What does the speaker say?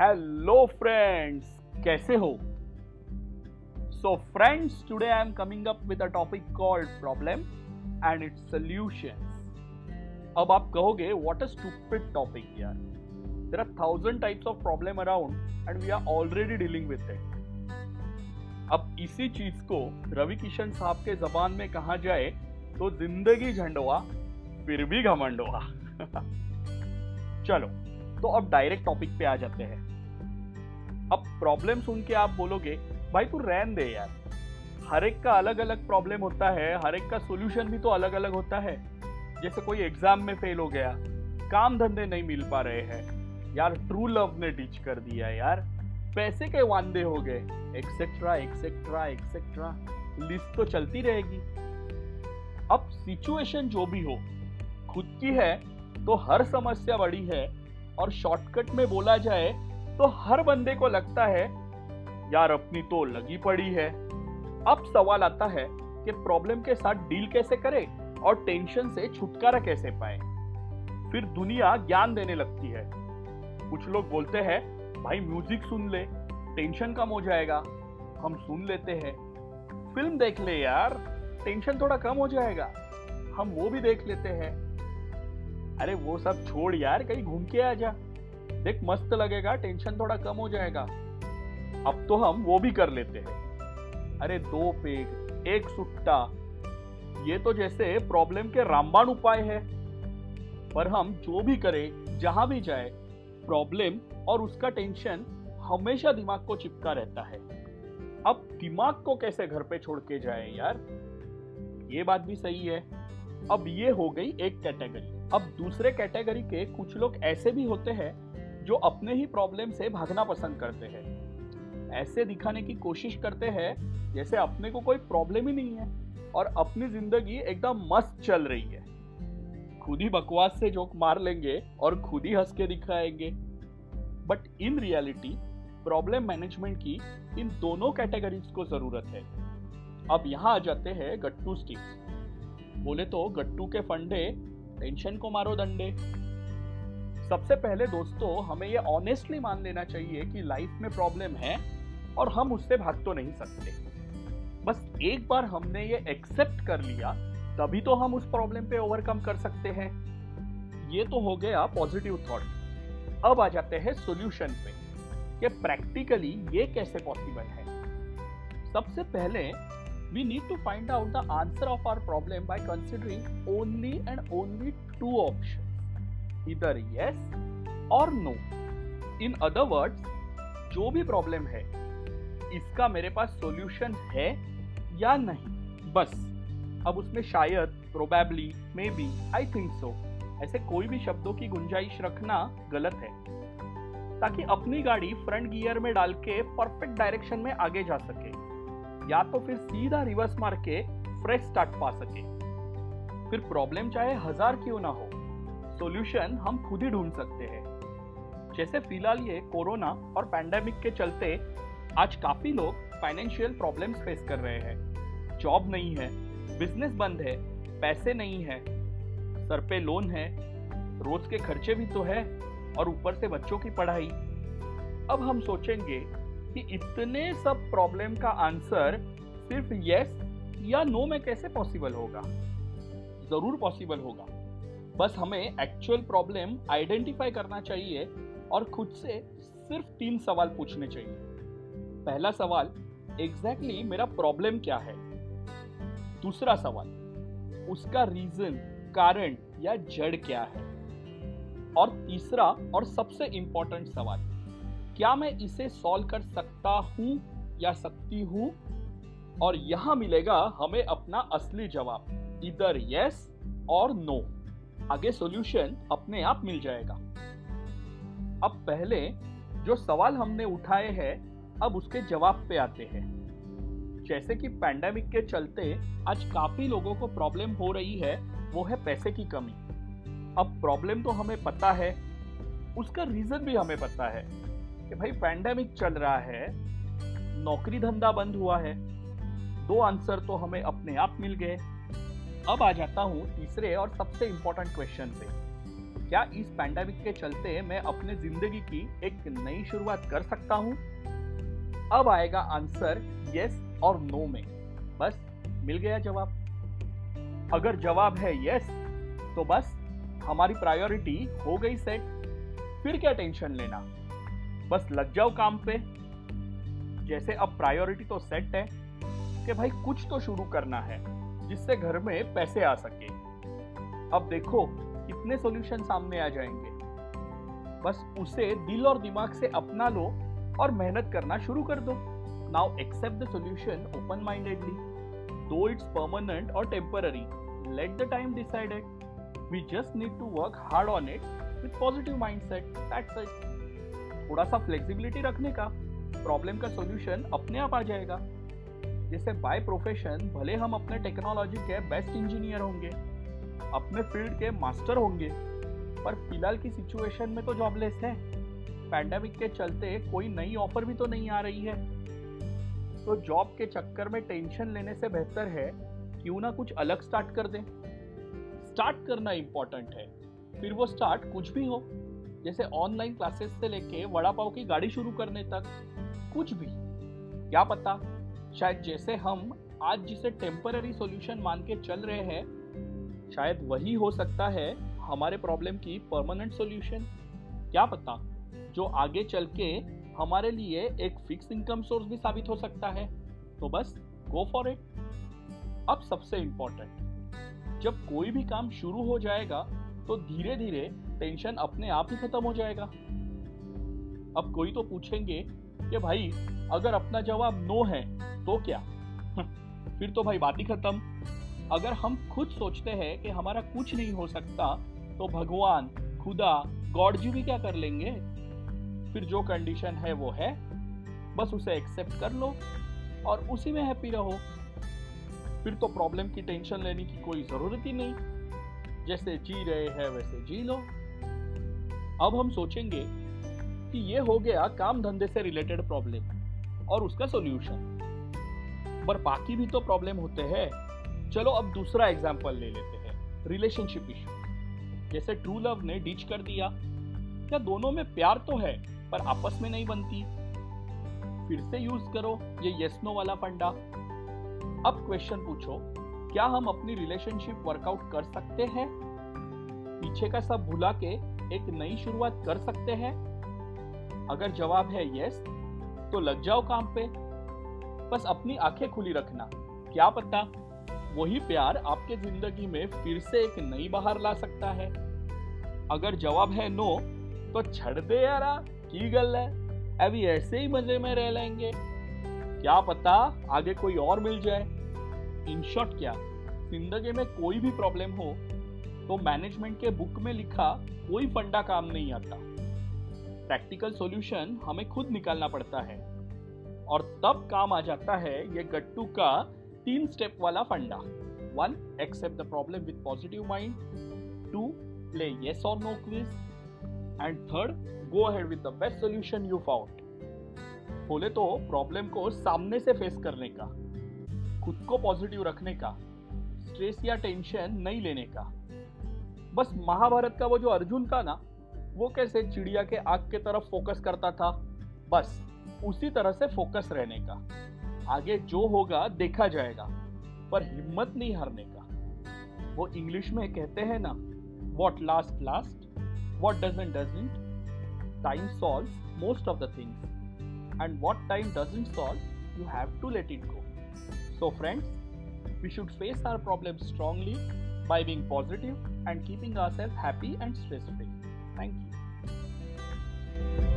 Hello friends कैसे हो? So friends today I am coming up with a topic called problem and its solutions अब आप कहोगे what a stupid topic यार. There are thousand types of problem around and we are already dealing with it अब इसी चीज़ को रवि किशन साहब के जबान में कहा जाए तो ज़िंदगी झंडवा, फिर भी घमंडवा। चलो तो अब डायरेक्ट टॉपिक पे आ जाते हैं। अब प्रॉब्लम सुन के आप बोलोगे, भाई तू रहन दे यार। हर एक का अलग अलग प्रॉब्लम होता है, हर एक का सोल्यूशन भी तो अलग अलग होता है। जैसे कोई एग्ज़ाम में फेल हो गया, काम धंधे नहीं मिल पा रहे हैं। यार ट्रू लव ने टीच कर दिया यार। पैसे के वांदे हो गए। एक्सेट्रा एक्सेट्रा एक्सेट्रा लिस्ट तो चलती रहेगी। अब सिचुएशन जो भी हो, खुद की है तो हर समस्या बड़ी है। और शॉर्टकट में बोला जाए तो हर बंदे को लगता है, यार, अपनी तो लगी पड़ी है। अब सवाल आता है कि प्रॉब्लम के साथ डील कैसे करे और टेंशन से छुटकारा कैसे पाए? फिर दुनिया ज्ञान देने लगती है। कुछ लोग बोलते हैं, भाई म्यूज़िक सुन ले टेंशन कम हो जाएगा। हम सुन लेते हैं, फ़िल्म देख ले यार टेंशन थोड़ा कम हो जाएगा। हम वो भी देख लेते हैं अरे वो सब छोड़ यार, कहीं घूम के आ जा। देख, मस्त लगेगा टेंशन थोड़ा कम हो जाएगा। अब तो हम वो भी कर लेते हैं। अरे दो पेग एक सुट्टा। ये तो जैसे प्रॉब्लम के रामबाण उपाय है। पर हम जो भी करें, जहाँ भी जाए प्रॉब्लम और उसका टेंशन हमेशा दिमाग को चिपका रहता है। अब दिमाग को कैसे घर पे छोड़ के जाए यार? ये बात भी सही है। अब ये हो गई एक कैटेगरी अब दूसरे कैटेगरी के कुछ लोग ऐसे भी होते हैं जो अपने ही प्रॉब्लम से भागना पसंद करते हैं। ऐसे दिखाने की कोशिश करते हैं जैसे अपने को कोई प्रॉब्लम ही नहीं है और अपनी ज़िंदगी एकदम मस्त चल रही है। खुद ही बकवास से जोक मार लेंगे और खुद ही हंस के दिखाएँगे। But in reality problem management की इन दोनों कैटेगरीज को ज़रूरत है। अब यहाँ आ जाते हैं गट्टू स्टिक्स बोले तो गट्टू के फंडे टेंशन को मारो दंडे। सबसे पहले दोस्तों, हमें ये ऑनेस्टली मान लेना चाहिए कि लाइफ में प्रॉब्लम है और हम उससे भाग तो नहीं सकते। बस एक बार हमने ये एक्सेप्ट कर लिया, तभी तो हम उस प्रॉब्लम पे ओवरकम कर सकते हैं। ये तो हो गया पॉजिटिव थॉट अब आ जाते हैं सॉल्यूशन पे, कि प्रैक्टिकली ये कैसे पॉसिबल है? सबसे पहले we need to find out the answer of our problem by considering only and only two options. Either yes or no. In other words, जो भी प्रॉब्लम है, इसका मेरे पास सॉल्यूशन है या नहीं? बस। अब उसमें शायद probably may be I think so ऐसे कोई भी शब्दों की गुंजाइश रखना गलत है। ताकि अपनी गाड़ी फ्रंट गियर में डाल के परफेक्ट डायरेक्शन में आगे जा सके। या तो फिर सीधा रिवर्स मार के फ्रेश स्टार्ट पा सके। फिर प्रॉब्लम चाहे हज़ार क्यों ना हो सॉल्यूशन हम खुद ही ढूंढ सकते हैं। जैसे फ़िलहाल ये कोरोना और पैंडेमिक के चलते आज काफ़ी लोग फाइनेंशियल प्रॉब्लम्स फेस कर रहे हैं। जॉब नहीं है बिज़नेस बंद है, पैसे नहीं है, सर पे लोन है, रोज के खर्चे भी तो है और ऊपर से बच्चों की पढ़ाई। अब हम सोचेंगे कि इतने सब प्रॉब्लम का आंसर सिर्फ़ यस या नो में कैसे पॉसिबल होगा? ज़रूर पॉसिबल होगा। बस हमें एक्चुअल प्रॉब्लम आइडेंटिफाई करना चाहिए और खुद से सिर्फ़ तीन सवाल पूछने चाहिए। पहला सवाल एग्जैक्टली exactly मेरा प्रॉब्लम क्या है? दूसरा सवाल, उसका रीजन कारण या जड़ क्या है? और तीसरा और सबसे इंपॉर्टेंट सवाल क्या मैं इसे सॉल्व कर सकता हूँ या सकती हूँ? और यहाँ मिलेगा हमें अपना असली जवाब इधर यस और नो आगे सॉल्यूशन अपने आप मिल जाएगा। अब पहले जो सवाल हमने उठाए हैं, अब उसके जवाब पे आते हैं। जैसे कि पैंडेमिक के चलते आज काफ़ी लोगों को प्रॉब्लम हो रही है, वो है पैसे की कमी। अब प्रॉब्लम तो हमें पता है, उसका रीजन भी हमें पता है। कि भाई पैंडेमिक चल रहा है, नौकरी धंधा बंद हुआ है, दो आंसर तो हमें अपने आप मिल गए। अब आ जाता हूँ तीसरे और सबसे इंपॉर्टेंट क्वेश्चन पे। क्या इस पैंडेमिक के चलते मैं अपने ज़िंदगी की एक नई शुरुआत कर सकता हूँ? अब आएगा आंसर यस और नो में। बस, मिल गया जवाब। अगर जवाब है यस तो बस, हमारी प्रायोरिटी हो गई सेट फिर क्या टेंशन लेना? बस लग जाओ काम पे। जैसे अब प्रायोरिटी तो सेट है कि भाई कुछ तो शुरू करना है, जिससे घर में पैसे आ सके। अब देखो कितने सॉल्यूशन सामने आ जाएँगे। बस उसे दिल और दिमाग से अपना लो और मेहनत करना शुरू कर दो। Now accept the solution open mindedly though it's permanent और temporary let the time decided we just need to work hard on it with positive mindset that's it थोड़ा सा फ्लेक्सिबिलिटी रखने का। प्रॉब्लम का सोल्यूशन अपने आप आ जाएगा। जैसे बाय प्रोफेशन भले हम अपने टेक्नोलॉजी के बेस्ट इंजीनियर होंगे, अपने फ़ील्ड के मास्टर होंगे, पर फ़िलहाल की सिचुएशन में तो जॉबलेस है। पैंडेमिक के चलते कोई नई ऑफ़र भी तो नहीं आ रही है। तो जॉब के चक्कर में टेंशन लेने से बेहतर है क्यों ना कुछ अलग स्टार्ट कर दें। स्टार्ट करना इम्पोर्टेंट है। फिर वो स्टार्ट कुछ भी हो। जैसे ऑनलाइन क्लासेस से लेके वड़ा पाव की गाड़ी शुरू करने तक, कुछ भी। क्या पता? शायद जैसे हम आज जिसे टेम्पररी सॉल्यूशन मान के चल रहे हैं, शायद वही हो सकता है हमारे प्रॉब्लम की परमानेंट सॉल्यूशन क्या पता? जो आगे चल के हमारे लिए एक फिक्स इनकम सोर्स भी साबित हो सकता है। तो बस गो फॉर इट अब सबसे इम्पोर्टेंट जब कोई भी काम शुरू हो जाएगा तो धीरे धीरे टेंशन अपने आप ही खत्म हो जाएगा। अब कोई तो पूछेंगे कि भाई, अगर अपना जवाब नो है तो क्या? फिर तो भाई बात ही खत्म। अगर हम खुद सोचते हैं कि हमारा कुछ नहीं हो सकता तो भगवान, खुदा, गॉड जी भी क्या कर लेंगे? फिर जो कंडीशन है वो है, बस उसे एक्सेप्ट कर लो और उसी में हैप्पी रहो। फिर तो प्रॉब्लम की टेंशन लेने की कोई ज़रूरत ही नहीं। जैसे जी रहे हैं, वैसे जी लो। अब हम सोचेंगे कि ये हो गया काम धंधे से रिलेटेड प्रॉब्लम और उसका सॉल्यूशन पर बाकी भी तो प्रॉब्लम होते हैं. चलो अब दूसरा एग्जांपल ले लेते हैं. रिलेशनशिप इशू जैसे ट्रू लव ने डिच कर दिया. क्या दोनों में प्यार तो है, पर आपस में नहीं बनती? फिर से यूज़ करो ये यस नो वाला फंडा. अब क्वेश्चन पूछो, क्या हम अपनी रिलेशनशिप वर्कआउट कर सकते हैं? पीछे का सब भुला के एक नई शुरुआत कर सकते हैं? अगर जवाब है यस तो लग जाओ काम पे। बस अपनी आँखें खुली रखना। क्या पता वही प्यार आपके ज़िंदगी में फिर से एक नई बहार ला सकता है। अगर जवाब है नो तो छड़ दे यारा, की गल है? अभी ऐसे ही मज़े में रह लेंगे। क्या पता आगे कोई और मिल जाए। इन शॉर्ट क्या, ज़िंदगी में कोई भी प्रॉब्लम हो तो मैनेजमेंट के बुक में लिखा, कोई फंडा काम नहीं आता। प्रैक्टिकल सॉल्यूशन हमें खुद निकालना पड़ता है। और तब काम आ जाता है ये गट्टू का तीन स्टेप वाला फंडा। One accept the problem with positive mind two play yes और no quiz and third go ahead with the best solution you found बोले तो प्रॉब्लम को सामने से फेस करने का, खुद को पॉजिटिव रखने का स्ट्रेस या टेंशन नहीं लेने का। बस महाभारत का वो जो अर्जुन का ना, वो कैसे चिड़िया के आग के तरफ़ फोकस करता था? बस, उसी तरह से फोकस रहने का। आगे जो होगा, देखा जाएगा, पर हिम्मत नहीं हारने का। वो इंग्लिश में कहते हैं ना what last last what doesn't doesn't time solve most of the things and what time doesn't solve you have to let it go so friends we should face our problem strongly by being positive and keeping ourselves happy and stress free. Thank you.